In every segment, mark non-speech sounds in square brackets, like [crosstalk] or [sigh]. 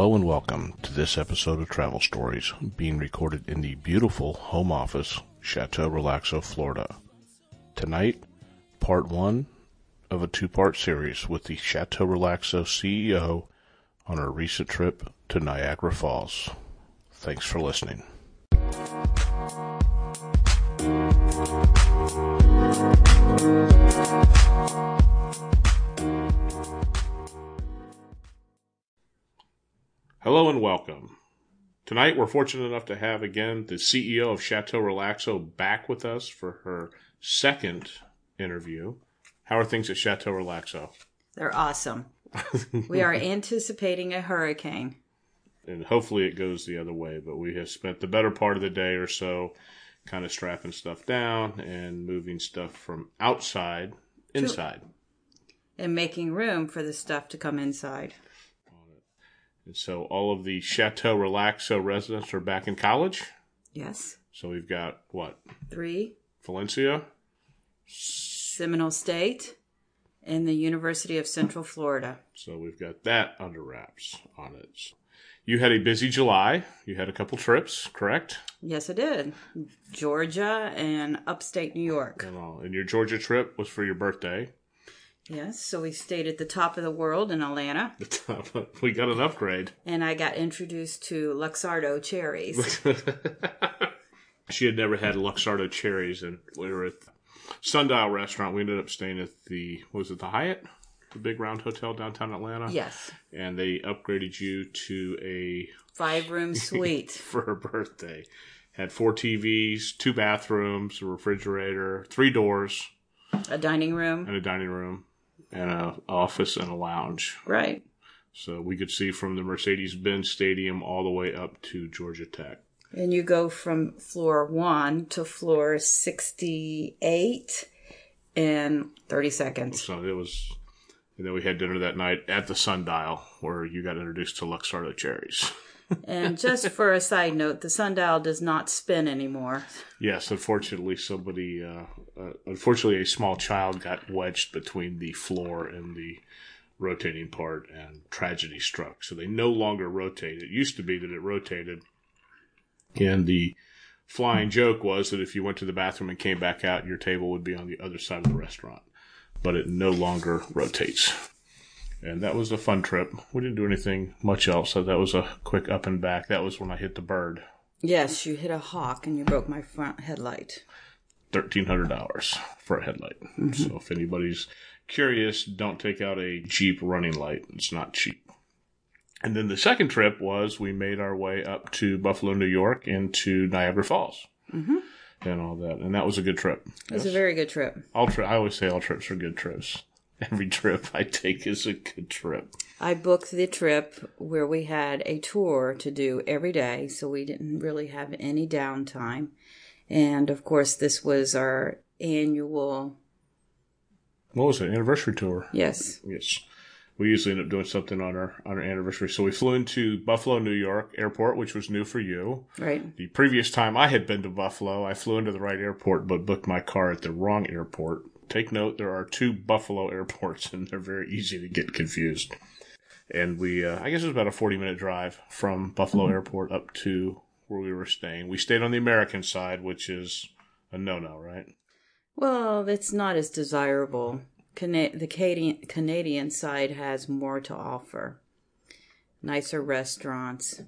Hello and welcome to this episode of Travel Stories, being recorded in the beautiful home office, Chateau Relaxo, Florida. Tonight, part one of a two part series with the Chateau Relaxo CEO on our recent trip to Niagara Falls. Thanks for listening. Hello and welcome. Tonight we're fortunate enough to have again the CEO of Chateau Relaxo back with us for her second interview. How are things at Chateau Relaxo? They're awesome. we are [laughs] anticipating a hurricane. And hopefully it goes the other way, but we have spent the better part of the day or so kind of strapping stuff down and moving stuff from outside inside. And making room for the stuff to come inside. And so all of the Chateau Relaxo residents are back in college. Yes. So we've got what? Three. Valencia, Seminole State, and the University of Central Florida. So we've got that under wraps on it. You had a busy July. You had a couple trips, correct? Yes, I did. Georgia and upstate New York. And, all. and your Georgia trip was for your birthday. Yes, so we stayed at the top of the world in Atlanta. The top- we got an upgrade. And I got introduced to Luxardo cherries. [laughs] she had never had Luxardo cherries, and we were at Sundial Restaurant. We ended up staying at the was it the Hyatt, the big round hotel downtown Atlanta. Yes. And they upgraded you to a five room [laughs] suite for her birthday. Had four TVs, two bathrooms, a refrigerator, three doors, a dining room, and a dining room, and a office and a lounge. Right. So we could see from the Mercedes Benz Stadium all the way up to Georgia Tech. And you go from floor one to floor 68 in 30 seconds. So it was, and then we had dinner that night at the Sundial where you got introduced to Luxardo cherries. [laughs] and just for a side note, the sundial does not spin anymore. Yes, unfortunately, somebody, uh, uh, unfortunately, a small child got wedged between the floor and the rotating part, and tragedy struck. So they no longer rotate. It used to be that it rotated, and the flying joke was that if you went to the bathroom and came back out, your table would be on the other side of the restaurant. But it no longer rotates and that was a fun trip. We didn't do anything much else, so that was a quick up and back. That was when I hit the bird. Yes, you hit a hawk and you broke my front headlight. Thirteen hundred dollars for a headlight. Mm-hmm. So if anybody's curious, don't take out a Jeep running light. It's not cheap. And then the second trip was we made our way up to Buffalo, New York, into Niagara Falls. Mm-hmm. And all that, and that was a good trip. It was yes. a very good trip. All tri- I always say all trips are good trips. [laughs] every trip I take is a good trip. I booked the trip where we had a tour to do every day, so we didn't really have any downtime. And of course, this was our annual. What was it? Anniversary tour. Yes. Yes. We usually end up doing something on our on our anniversary. So we flew into Buffalo, New York airport, which was new for you. Right. The previous time I had been to Buffalo, I flew into the right airport, but booked my car at the wrong airport take note there are two Buffalo airports and they're very easy to get confused. And we, uh, I guess it was about a 40 minute drive from Buffalo mm-hmm. Airport up to where we were staying. We stayed on the American side, which is a no no, right? Well, it's not as desirable. Cana- the Canadian, Canadian side has more to offer nicer restaurants,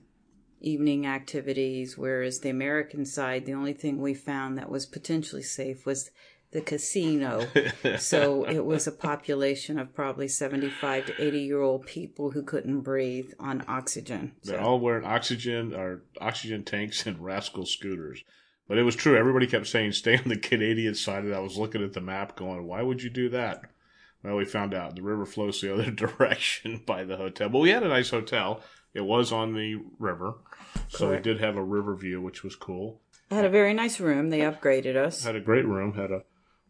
evening activities, whereas the American side, the only thing we found that was potentially safe was the casino. [laughs] so it was a population of probably 75 to 80 year old people who couldn't breathe on oxygen. They're so. all wearing oxygen or oxygen tanks and [laughs] rascal scooters. But it was true. Everybody kept saying stay on the Canadian side. And I was looking at the map going, why would you do that? Well, we found out the river flows the [laughs] other direction by the hotel. But we had a nice hotel. It was on the river. So we did have a river view, which was cool. Had a very nice room. They upgraded us. Had a great room. Had a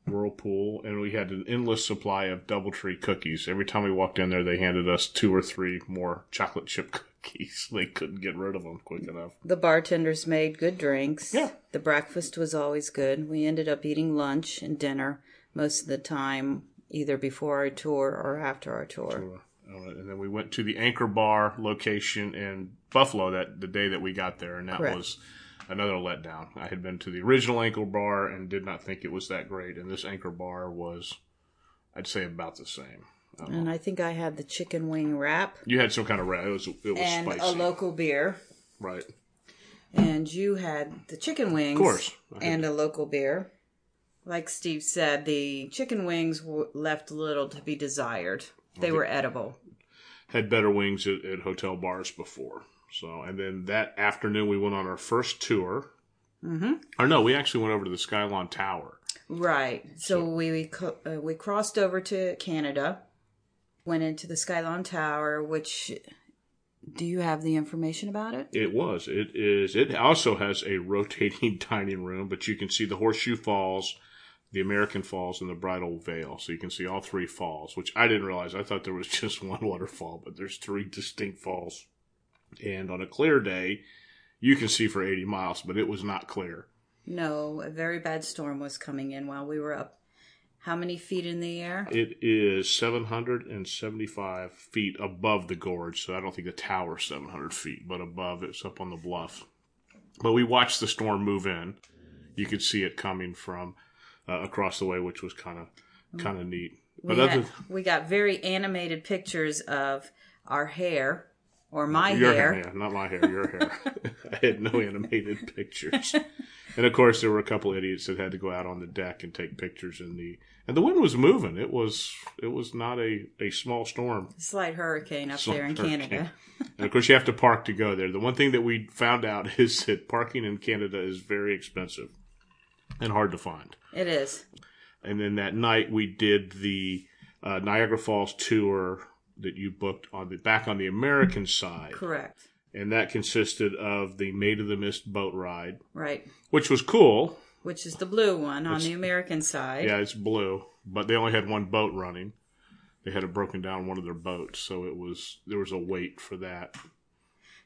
Whirlpool, and we had an endless supply of DoubleTree cookies. Every time we walked in there, they handed us two or three more chocolate chip [laughs] cookies. They couldn't get rid of them quick enough. The bartenders made good drinks. Yeah. The breakfast was always good. We ended up eating lunch and dinner most of the time, either before our tour or after our tour. Uh, and then we went to the Anchor Bar location in Buffalo that the day that we got there, and that Correct. was another letdown. I had been to the original Anchor Bar and did not think it was that great, and this Anchor Bar was, I'd say, about the same. Um, And I think I had the chicken wing wrap you had some kind of wrap. It was it was and spicy, a local beer. right? And you had the chicken wings. Of course. I And a local beer. Like Steve said, the chicken wings left little to be desired. They were edible. Had better wings at, at hotel bars before. So, and then that afternoon we went on our first tour. Mm-hmm. Or no, we actually went over to the Skylon Tower. Right. So, we we, co- uh, we crossed over to Canada, went into the Skylon Tower, which do you have the information about it? It was. It is. It also has a rotating [laughs] dining room, but you can see the Horseshoe Falls, the American Falls, and the Bridal Veil. So you can see all three falls, which I didn't realize. I thought there was [laughs] just one waterfall, but there's three distinct falls. And on a clear day, you can see for 80 miles, but it was not clear. No, a very bad storm was coming in while we were up. How many feet in the air? It is 775 feet above the gorge, so I don't think the tower's 700 feet, but above it's up on the bluff. But we watched the storm move in. You could see it coming from uh, across the way, which was kind of kind of neat. We, But had- other we got very animated pictures of our hair or my your hair. hair, yeah, not my hair, your hair. [laughs] [laughs] I had no animated pictures, and of course there were a couple idiots that had to go out on the deck and take pictures in the. And the wind was moving. It was it was not a, a small storm. Slight hurricane up Slight there in hurricane. Canada. [laughs] And of course, you have to park to go there. The one thing that we found out is that parking in Canada is very expensive and hard to find. It is. And then that night, we did the uh, Niagara Falls tour that you booked on the back on the American side, Correct. and that consisted of the Maid of the Mist boat ride, Right. which was cool. Which is the blue one on the American side. Yeah, it's blue, but they only had one boat running. They had it broken down one of their boats, so it was there was a wait for that.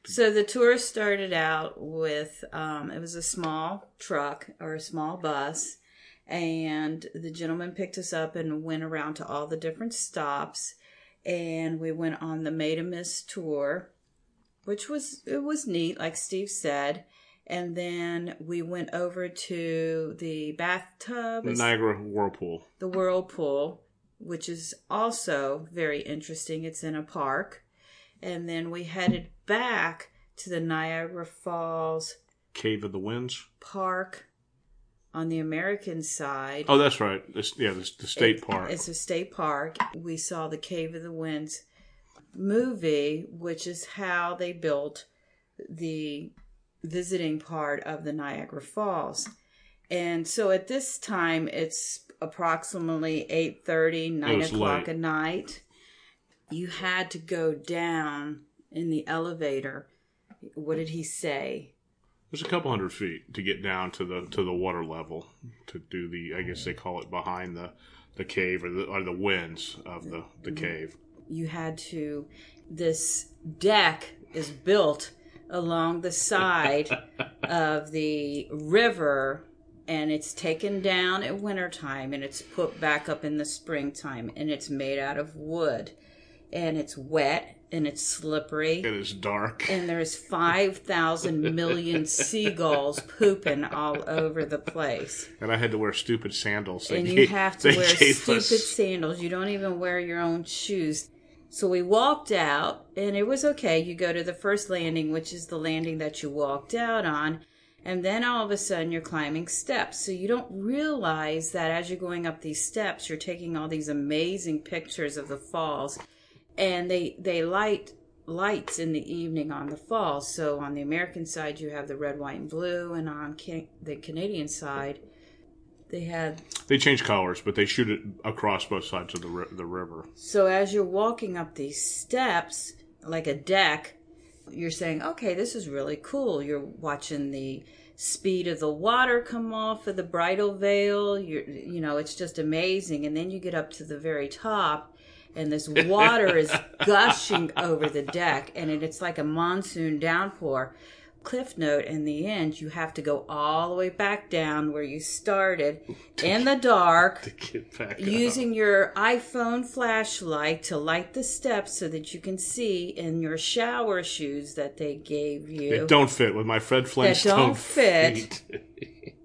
So the tour started out with um, it was a small truck or a small bus, and the gentleman picked us up and went around to all the different stops, and we went on the Maid of Mist tour, which was it was neat, like Steve said. And then we went over to the bathtub, The Niagara Whirlpool. the whirlpool, which is also very interesting. It's in a park. And then we headed back to the Niagara Falls Cave of the Winds. Park on the American side. Oh, that's right. This, yeah, this, the state It- park. It's a state park. We saw the Cave of the Winds movie, which is how they built the visiting part of the Niagara Falls. And so at this time it's approximately 8.30, 9 o'clock late. at night. You had to go down in the elevator. What did he say? There's a couple hundred feet to get down to the to the water level to do the. I guess they call it behind the the cave or the or the winds of the the cave. you had to this deck is built along the side [laughs] of the river and it's taken down at wintertime and it's put back up in the springtime and it's made out of wood and it's wet and it's slippery It is dark. and there's 5,000 million [laughs] seagulls pooping all over the place And I had to wear stupid sandals. They and you gave- have to wear stupid us- sandals. You don't even wear your own shoes. So we walked out, and it was okay. You go to the first landing, which is the landing that you walked out on, and then all of a sudden you're climbing steps. So you don't realize that as you're going up these steps, you're taking all these amazing pictures of the falls, and they they light lights in the evening on the falls. So on the American side, you have the red, white, and blue, and on Can- the Canadian side, they had They change colors, but they shoot it across both sides of the ri- the river. So as you're walking up these steps, like a deck, you're saying, okay, this is really cool. You're watching the speed of the water come off of the bridal veil. You're, you know, it's just amazing. And then you get up to the very top, and this water is gushing over the deck, and it, it's like a monsoon downpour. cliff note in the end, you have to go all the way back down where you started [laughs] in the dark. To get back up. Using your iPhone flashlight to light the steps so that you can see in your shower shoes that they gave you. It don't fit with my Fred Flintstone don't [laughs] fit.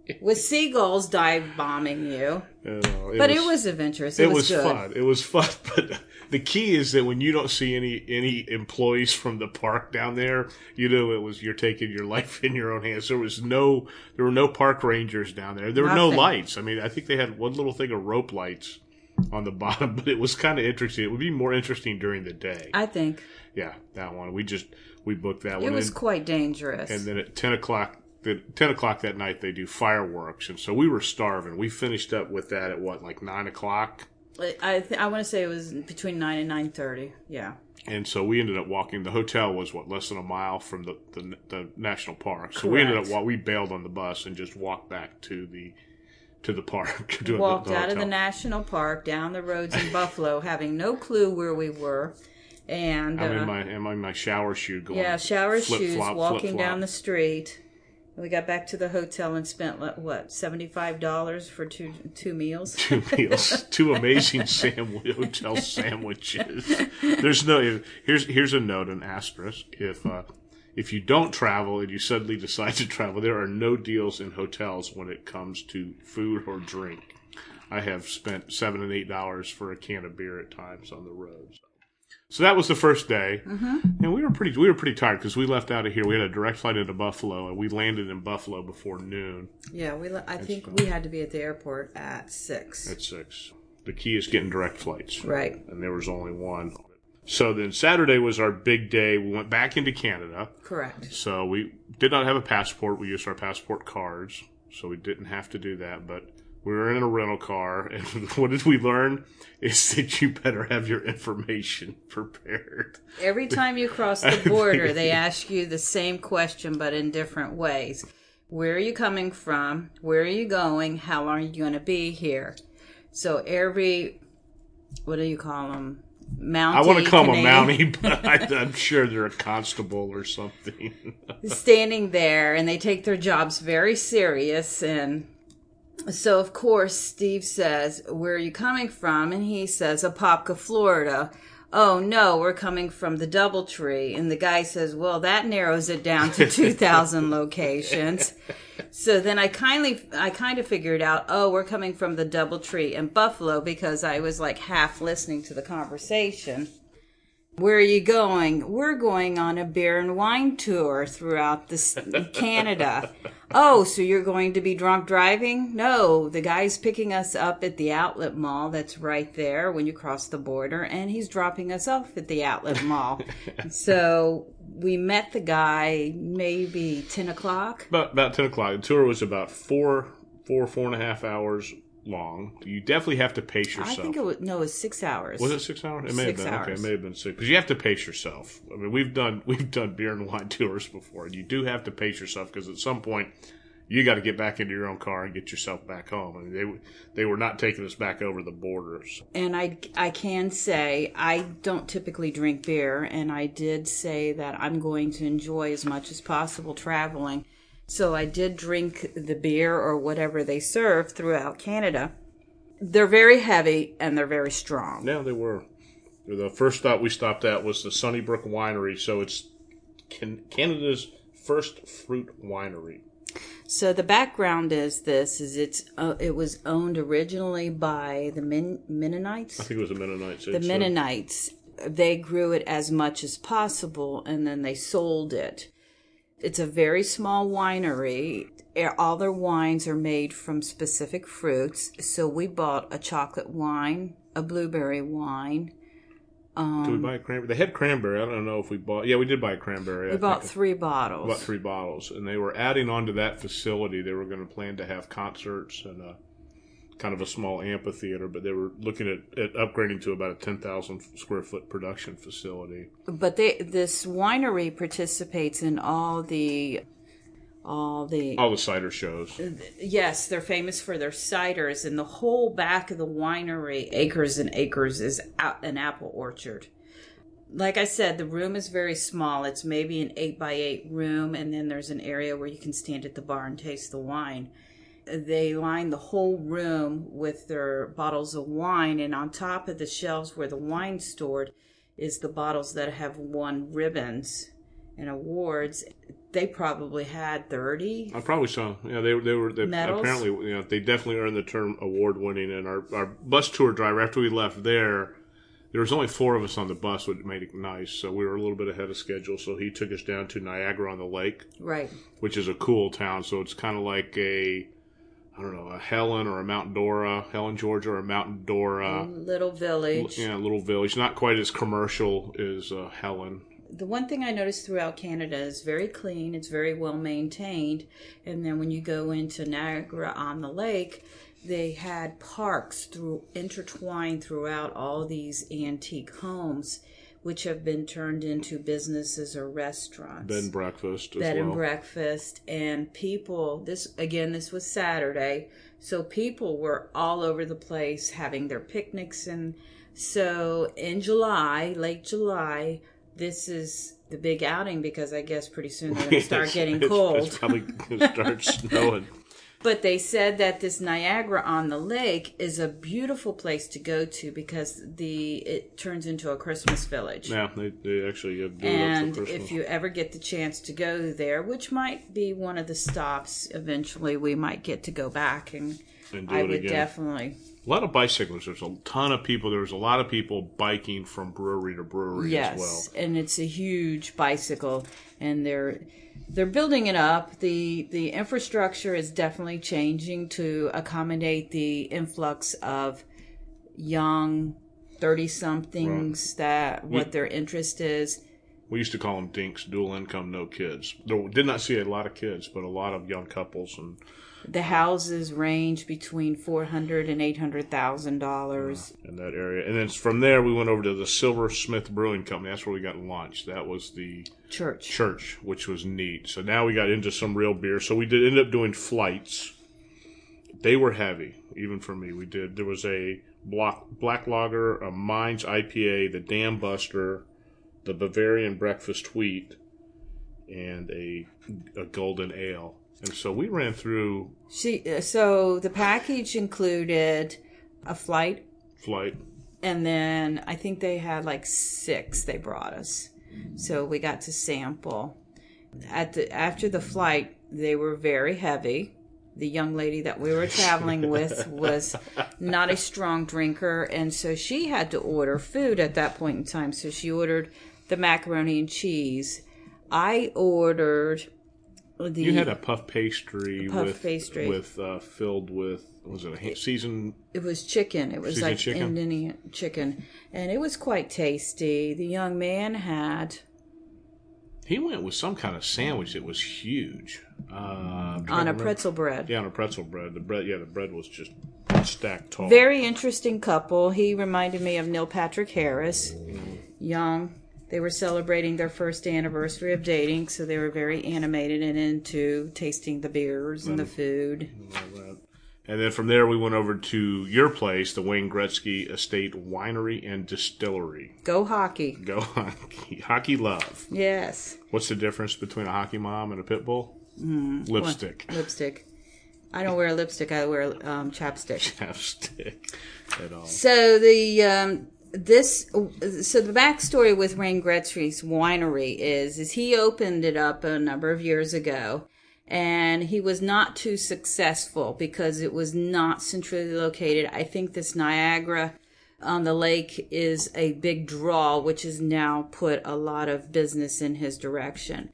[laughs] with seagulls dive bombing you. You know, But it was adventurous. It, it was, was good. fun. It was fun, [laughs] but the key is that when you don't see any any employees from the park down there, you know it was you're taking your [laughs] life in your own hands. There was no there were no park rangers down there. There were no lights. I mean, I think they had one little thing of rope lights on the bottom, but it was kind of interesting. It would be more interesting during the day. I think yeah, that one. We just we booked that it one. It was in. quite dangerous. And then at ten o'clock, the ten o'clock that night they do fireworks, and so we were starving. We finished up with that at what, like nine o'clock, I th- I want to say it was between nine and nine thirty. Yeah. and so we ended up walking. The hotel was what less than a mile from the the, the national park, so we ended up Correct. wa- we bailed on the bus and just walked back to the to the park. [laughs] to Walked the out of the national park down the roads in Buffalo, [laughs] having no clue where we were, and I'm uh, in my I'm in my shower shoe going. yeah, shower shoes, flop, walking flip down the street. We got back to the hotel and spent what seventy five dollars for two two meals. two [laughs] meals, two amazing [laughs] hotel sandwiches. There's no here's here's a note, an asterisk. If uh, if you don't travel and you suddenly decide to travel, there are no deals in hotels when it comes to food or drink. I have spent seven and eight dollars for a can of beer at times on the road. So that was the first day, Mm-hmm. and we were pretty we were pretty tired because we left out of here. We had a direct flight into Buffalo, and we landed in Buffalo before noon Yeah, we. I think we had to be at the airport at six. at six. The key is getting direct flights. Right. and there was only one. So then Saturday was our big day. We went back into Canada. Correct. So we did not have a passport. We used our passport cards, so we didn't have to do that. But we were in a rental car, and [laughs] what did we learn? Is that you better have your information [laughs] prepared. Every time you cross the [laughs] border, they ask you the same question, but in different ways. Where are you coming from? Where are you going? How long are you going to be here? So every, what do you call them? Mountie. I want to call them a Mountie, but I, I'm sure they're a constable or something. standing there and they take their jobs very serious and so of course steve says where are you coming from? And he says apopka florida. Oh no we're coming from the doubletree. And the guy says well that narrows it down to [laughs] 2000 locations. So then i kindly i kind of figured out oh we're coming from the doubletree in buffalo because i was like half listening to the conversation where are you going? We're going on a beer and wine tour throughout this [laughs] Canada. Oh, so you're going to be drunk driving? No, the guy's picking us up at the outlet mall that's right there when you cross the border, and he's dropping us off at the outlet mall. [laughs] so we met the guy maybe 10 o'clock. about about ten o'clock. The tour was about four, four, four and a half hours long. You definitely have to pace yourself. I think it was, no, it was six hours. Was it six hours? It may Six have been. Okay, hours. it may have been six. Because you have to pace yourself. I mean, we've done [laughs] we've done beer and wine [laughs] tours before, and you do have to pace yourself because at some point you got to get back into your own car and get yourself back home. I mean, they they were not taking us back over the borders. and I I can say I don't typically drink beer, and I did say that I'm going to enjoy as much as possible traveling. So I did drink the beer or whatever they serve throughout Canada. They're very heavy and they're very strong. Yeah, they were. The first stop we stopped at was the Sunnybrook Winery. So it's Canada's first fruit winery. So the background is this: is it's uh, it was owned originally by the Min- Mennonites. I think it was the Mennonites. the Mennonites, they grew it as much as possible and then they sold it. It's a very small winery. Eh, all their wines are made from specific fruits. So we bought a chocolate wine, a blueberry wine. Um, did we buy a cranberry? They had cranberry. I don't know if we bought. Yeah, we did buy a cranberry. I We bought think. three bottles. Bought three bottles, and they were adding on to that facility. They were going to plan to have concerts and a kind of a small amphitheater, but they were looking at, at upgrading to about a ten thousand square foot production facility. But they this winery participates in all the all the All the cider shows. Uh, yes, they're famous for their ciders, and the whole back of the winery, acres and acres, is an apple orchard. like I said, the room is very small. It's maybe an eight by eight room, and then there's an area where you can stand at the bar and taste the wine. They line the whole room with their bottles of wine, and on top of the shelves where the wine's stored is the bottles that have won ribbons and awards. They probably had thirty. I probably saw. Yeah, they they were they, Medals? apparently. You know, they definitely earned the term award winning. And our our bus tour driver, after we left there, there was only four of us on the bus, which made it nice. So we were a little bit ahead of schedule. So he took us down to Niagara on the Lake, Right. which is a cool town. So it's kind of like a I don't know a Helen or a Mount Dora, Helen, Georgia, or a Mount Dora. Little village. Yeah, little village. Not quite as commercial as uh, Helen. the one thing I noticed throughout Canada is very clean, it's very well maintained. And then when you go into Niagara on the lake, they had parks through intertwined throughout all these antique homes, which have been turned into businesses or restaurants. Bed and breakfast as bed well. and breakfast and people this again this was saturday so people were all over the place having their picnics and so in july late july this is the big outing because i guess pretty soon they're going [laughs] to start getting it's- cold It's probably going to start [laughs] snowing. But they said that this Niagara on the Lake is a beautiful place to go to because the it turns into a Christmas village. Yeah, they, they actually do And if you ever get the chance to go there, which might be one of the stops eventually, we might get to go back and, And do I it would again. definitely. a lot of bicyclists. There's a ton of people. There's a lot of people biking from brewery to brewery Yes, as well. and it's a huge bicycle, and they're they're building it up. the The infrastructure is definitely changing to accommodate the influx of young thirty somethings that what their interest is. We used to call them dinks, dual income, no kids. There did not see a lot of kids, but a lot of young couples. And The houses range between four hundred and eight hundred thousand dollars. in that area. And then from there, we went over to the Silversmith Brewing Company. That's where we got lunch. That was the Church. church, which was neat. So now we got into some real beer. So we did end up doing flights. They were heavy, even for me. We did. There was a block, black lager, a Mines IPA, the Dam Buster, the Bavarian Breakfast Wheat, and a a Golden Ale. And so we ran through She uh, so the package included a flight flight. and then I think they had like six they brought us. So we got to sample. At the after the flight, they were very heavy. The young lady that we were traveling with [laughs] was not a strong drinker, and so she had to order food at that point in time. So she ordered the macaroni and cheese. I ordered the You had a puff pastry puff with pastry. with uh, filled with was it a ha- seasoned It was chicken. It was like chicken? Indian chicken, and it was quite tasty. The young man had He went with some kind of sandwich that was huge. Uh, on a pretzel bread. Yeah, on a pretzel bread. The bread, yeah, the bread was just stacked tall. Very interesting couple. He reminded me of Neil Patrick Harris, young. They were celebrating their first anniversary of dating, so they were very animated and into tasting the beers and the food. And then from there, we went over to your place, the Wayne Gretzky Estate Winery and Distillery. Go hockey. Go hockey, hockey love. Yes. What's the difference between a hockey mom and a pit bull? Lipstick, Lipstick. I don't wear lipstick. I wear um, chapstick. chapstick, [laughs] at all. So the um, this so the backstory with Wayne Gretzky's winery is is he opened it up a number of years ago, and he was not too successful because it was not centrally located. I think this Niagara on the lake is a big draw, which has now put a lot of business in his direction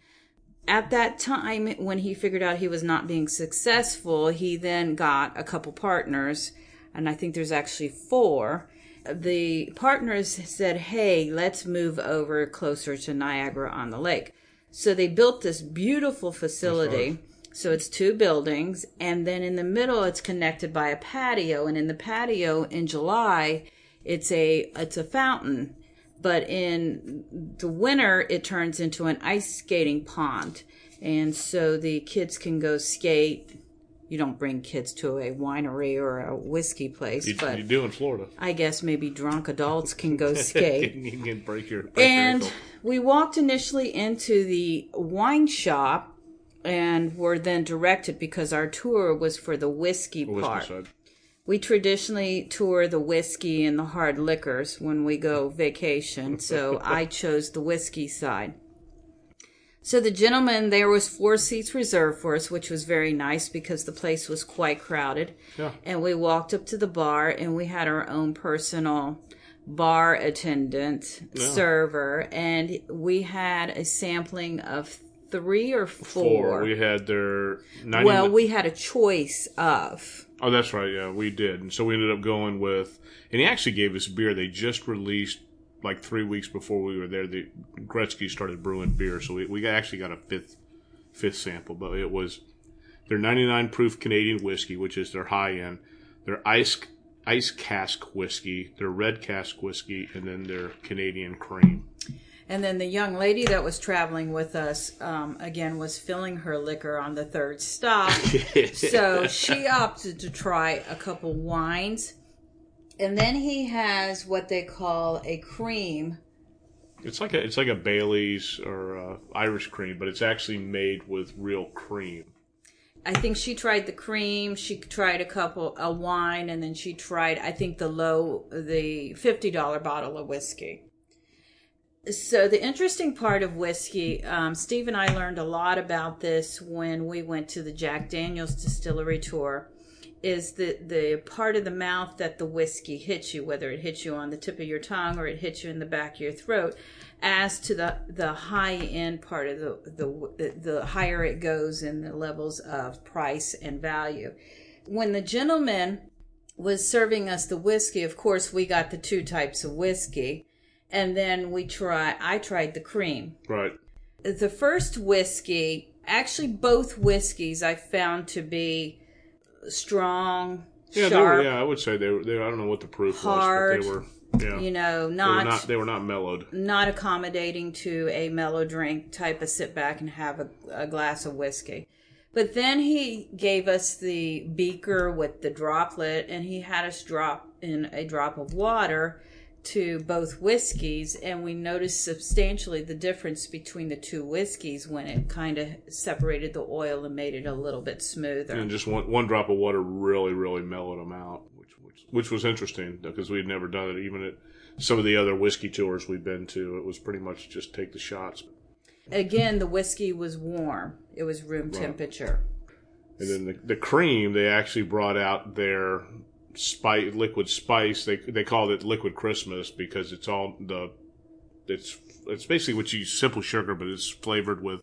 at that time when he figured out he was not being successful he then got a couple partners and i think there's actually four the partners said hey let's move over closer to niagara on the lake. So they built this beautiful facility. So it's two buildings and then in the middle it's connected by a patio and in the patio in july it's a it's a fountain. But in the winter it turns into an ice skating pond. And so the kids can go skate you don't bring kids to a winery or a whiskey place, You, but you do in Florida. I guess maybe drunk adults can go [laughs] skate. you can break your break and ankle. we walked initially into the wine shop and were then directed because our tour was for the whiskey Whiskey part. side. We traditionally tour the whiskey and the hard liquors when we go vacation, so [laughs] I chose the whiskey side. So the gentleman, there was four seats reserved for us, which was very nice because the place was quite crowded. Yeah. And we walked up to the bar and we had our own personal bar attendant, server, and we had a sampling of three or four. Four. We had their 90 well, we had a choice of. Oh, that's right. Yeah, we did. And so we ended up going with, and he actually gave us beer they just released like three weeks before we were there. The Gretzky started brewing beer, so we, we actually got a fifth fifth sample, but it was their 99 proof Canadian whiskey, which is their high end, their ice ice cask whiskey, their red cask whiskey, and then their Canadian cream. And then the young lady that was traveling with us, um, again, was filling her liquor on the third stop. [laughs] so she opted to try a couple wines. And then he has what they call a cream. It's like a it's like a Bailey's or uh, Irish cream, but it's actually made with real cream. I think she tried the cream. She tried a couple a wine, and then she tried I think the low the fifty dollar bottle of whiskey. So the interesting part of whiskey, um, Steve and I learned a lot about this when we went to the Jack Daniel's distillery tour. Is the the part of the mouth that the whiskey hits you, whether it hits you on the tip of your tongue or it hits you in the back of your throat, as to the the high end part of the the the higher it goes in the levels of price and value. When the gentleman was serving us the whiskey, of course we got the two types of whiskey, and then we try I tried the cream. Right. The first whiskey, actually both whiskeys I found to be strong, Yeah, they were, yeah, I would say they were. They, I don't know what the proof Hard, was, but they were. Yeah, you know, they not not. They were not mellowed. not accommodating to a mellow drink type of sit back and have a, a glass of whiskey. But then he gave us the beaker with the droplet and he had us drop in a drop of water to both whiskeys and we noticed substantially the difference between the two whiskeys when it kind of separated the oil and made it a little bit smoother. And just one one drop of water really, really mellowed them out, which which which was interesting because we'd never done it. Even at some of the other whiskey tours we've been to, it was pretty much just take the shots. Again, the whiskey was warm. It was room temperature. And then the, the cream, they actually brought out their spice, liquid spice. They they called it liquid Christmas because it's all the it's it's basically what you use simple sugar, but it's flavored with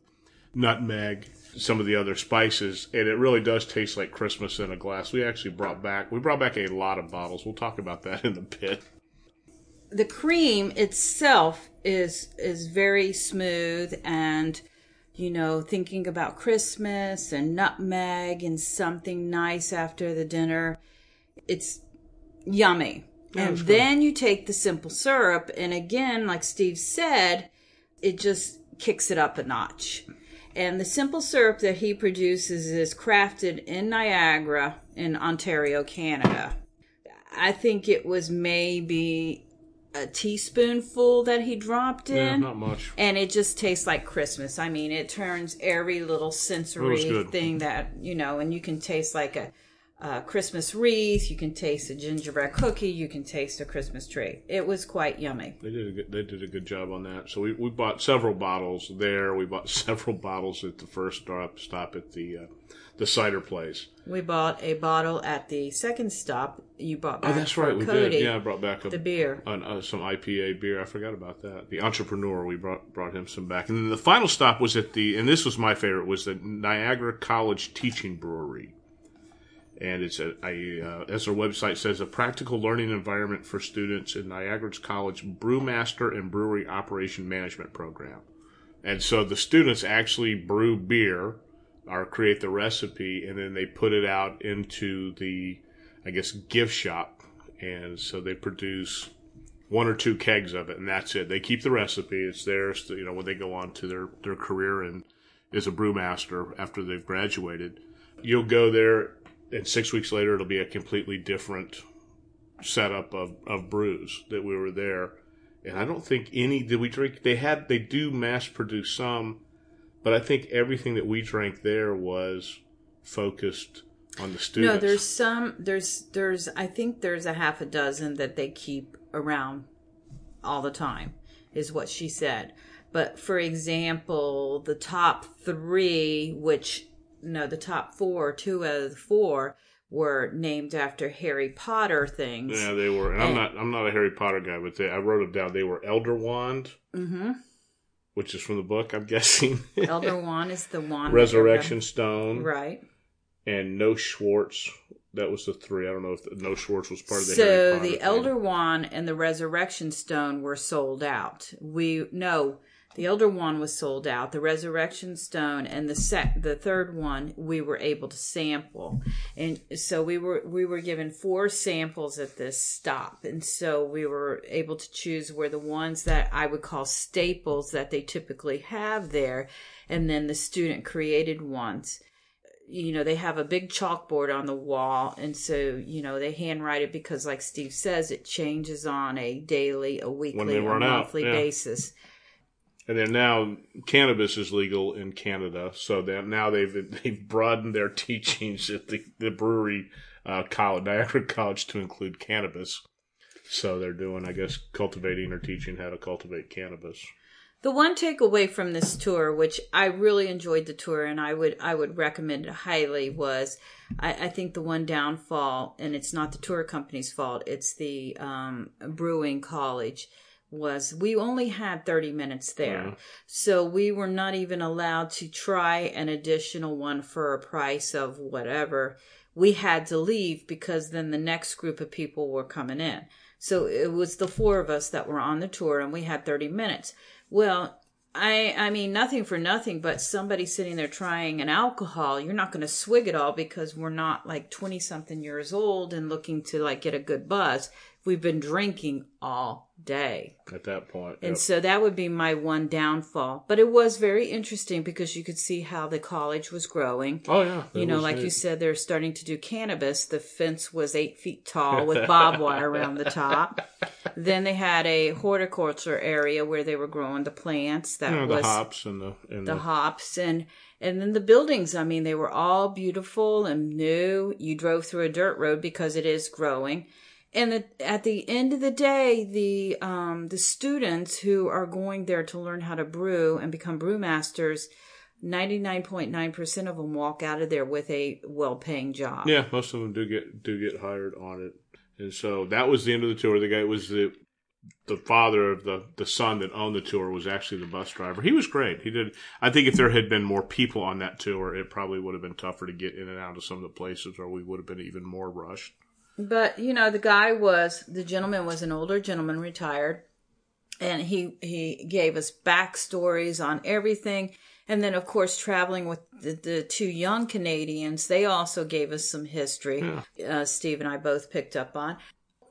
nutmeg, some of the other spices, and it really does taste like Christmas in a glass. We actually brought back we brought back a lot of bottles. We'll talk about that in a bit. the cream itself is is very smooth and you know thinking about christmas and nutmeg and something nice after the dinner it's yummy. And then you take the simple syrup and again like steve said it just kicks it up a notch. And the simple syrup that he produces is crafted in niagara in ontario canada. I think it was maybe a teaspoonful that he dropped in. Yeah, not much. and it just tastes like Christmas. I mean, it turns every little sensory thing that you know, and you can taste like a, a Christmas wreath. You can taste a gingerbread cookie. You can taste a Christmas tree. It was quite yummy. They did a good, they did a good job on that. So we, we bought several bottles there. We bought [laughs] several bottles at the first stop stop at the uh, the cider place. We bought a bottle at the second stop. You bought back Oh, that's right, we Cody did. Yeah, I brought back a, the beer. an, uh, some IPA beer. I forgot about that. The entrepreneur, we brought brought him some back, and then the final stop was at the, and this was my favorite, was the Niagara College Teaching Brewery, and it's a, a uh, as their website says, a practical learning environment for students in Niagara's College Brewmaster and Brewery Operation Management Program, and so the students actually brew beer or create the recipe, and then they put it out into the I guess, gift shop. And so they produce one or two kegs of it, and that's it. They keep the recipe; it's theirs. You know, when they go on to their their career and as a brewmaster after they've graduated. You'll go there, and six weeks later, it'll be a completely different setup of, of brews that we were there. And I don't think any did we drink. They had they do mass produce some, but I think everything that we drank there was focused on the students. No, there's some. There's there's. I think there's a half a dozen that they keep around all the time, is what she said. But for example, the top three, which no, the top four, two out of the four were named after Harry Potter things. Yeah, they were. And, I'm not. I'm not a Harry Potter guy, but they, I wrote them down. They were Elder Wand, Mm-hmm. which is from the book. I'm [laughs] guessing. Elder Wand is the wand. Resurrection Stone, Right. and No Schwartz. That was the three. I don't know if the, No Schwartz was part of the. So the thing. Elder Wand and the Resurrection Stone were sold out. We no, the Elder Wand was sold out. The Resurrection Stone and the sec, the third one we were able to sample, and so we were we were given four samples at this stop, and so we were able to choose where the ones that I would call staples that they typically have there, and then the student created ones. You know they have a big chalkboard on the wall. And so you know they handwrite it because like steve says it changes on a daily a weekly a monthly yeah. basis And then now cannabis is legal in Canada, so that now they've they've broadened their [laughs] teachings at the the brewery uh, college Niagara College to include cannabis. So they're doing, I guess, cultivating or teaching how to cultivate cannabis. the one takeaway from this tour which i really enjoyed the tour and i would i would recommend it highly was i, I think the one downfall and it's not the tour company's fault it's the um, brewing college was we only had 30 minutes there Yeah. So we were not even allowed to try an additional one for a price of whatever. We had to leave because then the next group of people were coming in. So it was the four of us that were on the tour and we had 30 minutes. Well, I I mean nothing for nothing, but somebody sitting there trying an alcohol, you're not going to swig it all because we're not like 20 something years old and looking to like get a good buzz. We've been drinking all day. At that point, And Yep. so that would be my one downfall. But it was very interesting because you could see how the college was growing. oh yeah, You know, was like you said, they're starting to do cannabis. The fence was eight feet tall [laughs] with barbed wire around the top. Then they had a horticulture area where they were growing the plants. That You know, the hops and the and the the, hops and and then the buildings i mean they were all beautiful and new you drove through a dirt road because it is growing and at the end of the day the um the students who are going there to learn how to brew and become brewmasters 99.9% of them walk out of there with a well-paying job yeah, most of them do get do get hired on it. And so that was the end of the tour. The guy was the the father of the the son that owned the tour was actually the bus driver. He was great. He did. I think if there had been more people on that tour, it probably would have been tougher to get in and out of some of the places, or we would have been even more rushed. But you know, the guy was the gentleman was an older gentleman, retired, and he he gave us backstories on everything. And then, of course, traveling with the, the two young Canadians, they also gave us some history. Uh, Steve and I both picked up on.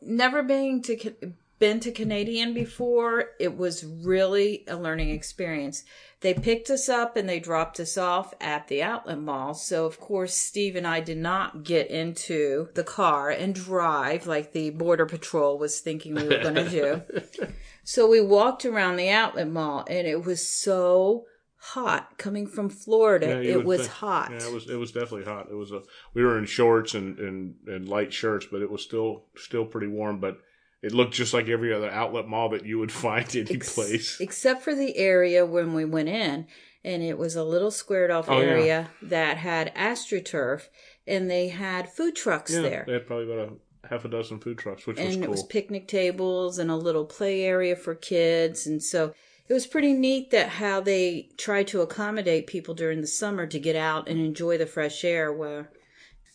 Never being to been to Canadian before, it was really a learning experience. They picked us up and they dropped us off at the outlet mall. So, of course, Steve and I did not get into the car and drive like the Border Patrol was thinking we were going to do. [laughs] So we walked around the outlet mall and it was so hot coming from Florida. Yeah, it was think- hot. Yeah, it was it was definitely hot. It was a we were in shorts and, and, and light shirts, but it was still still pretty warm. But it looked just like every other outlet mall that you would [laughs] find any Ex- place. Except for the area when we went in, and it was a little squared off Oh, yeah. area that had astroturf, and they had food trucks Yeah, there. they had probably about a half a dozen food trucks, which was and cool. it was picnic tables and a little play area for kids and so it was pretty neat that how they tried to accommodate people during the summer to get out and enjoy the fresh air where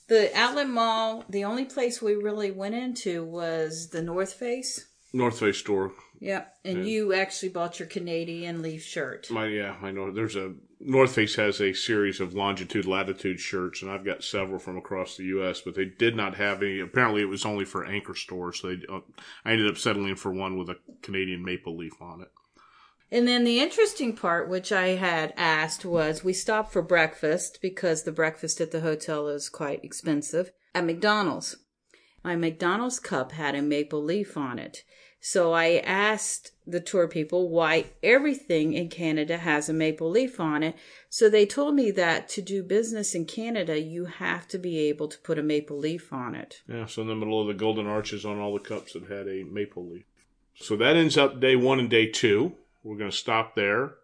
the outlet mall the only place we really went into was the north face North Face store. yep and you actually bought your canadian leaf shirt My yeah, I know. There's a North Face has a series of longitude latitude shirts, and I've got several from across the U.S. But they did not have any. Apparently, it was only for anchor stores. So they, uh, I ended up settling for one with a Canadian maple leaf on it. And then the interesting part, which I had asked, was we stopped for breakfast because the breakfast at the hotel is quite expensive at McDonald's. My McDonald's cup had a maple leaf on it. So I asked the tour people why everything in Canada has a maple leaf on it. So they told me that to do business in Canada, you have to be able to put a maple leaf on it. Yeah, so in the middle of the golden arches on all the cups that had a maple leaf. So that ends up day one and day two. We're going to stop there.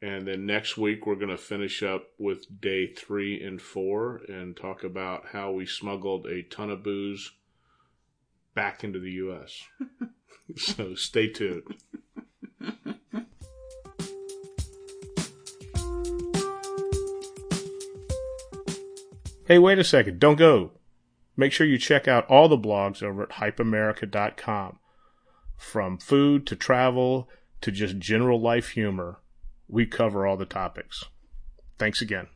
And then next week, we're going to finish up with day three and four and talk about how we smuggled a ton of booze back into the U.S. [laughs] so stay tuned. Hey, wait a second. Don't go. Make sure you check out all the blogs over at hypeamerica.com. From food to travel to just general life humor, we cover all the topics. Thanks again.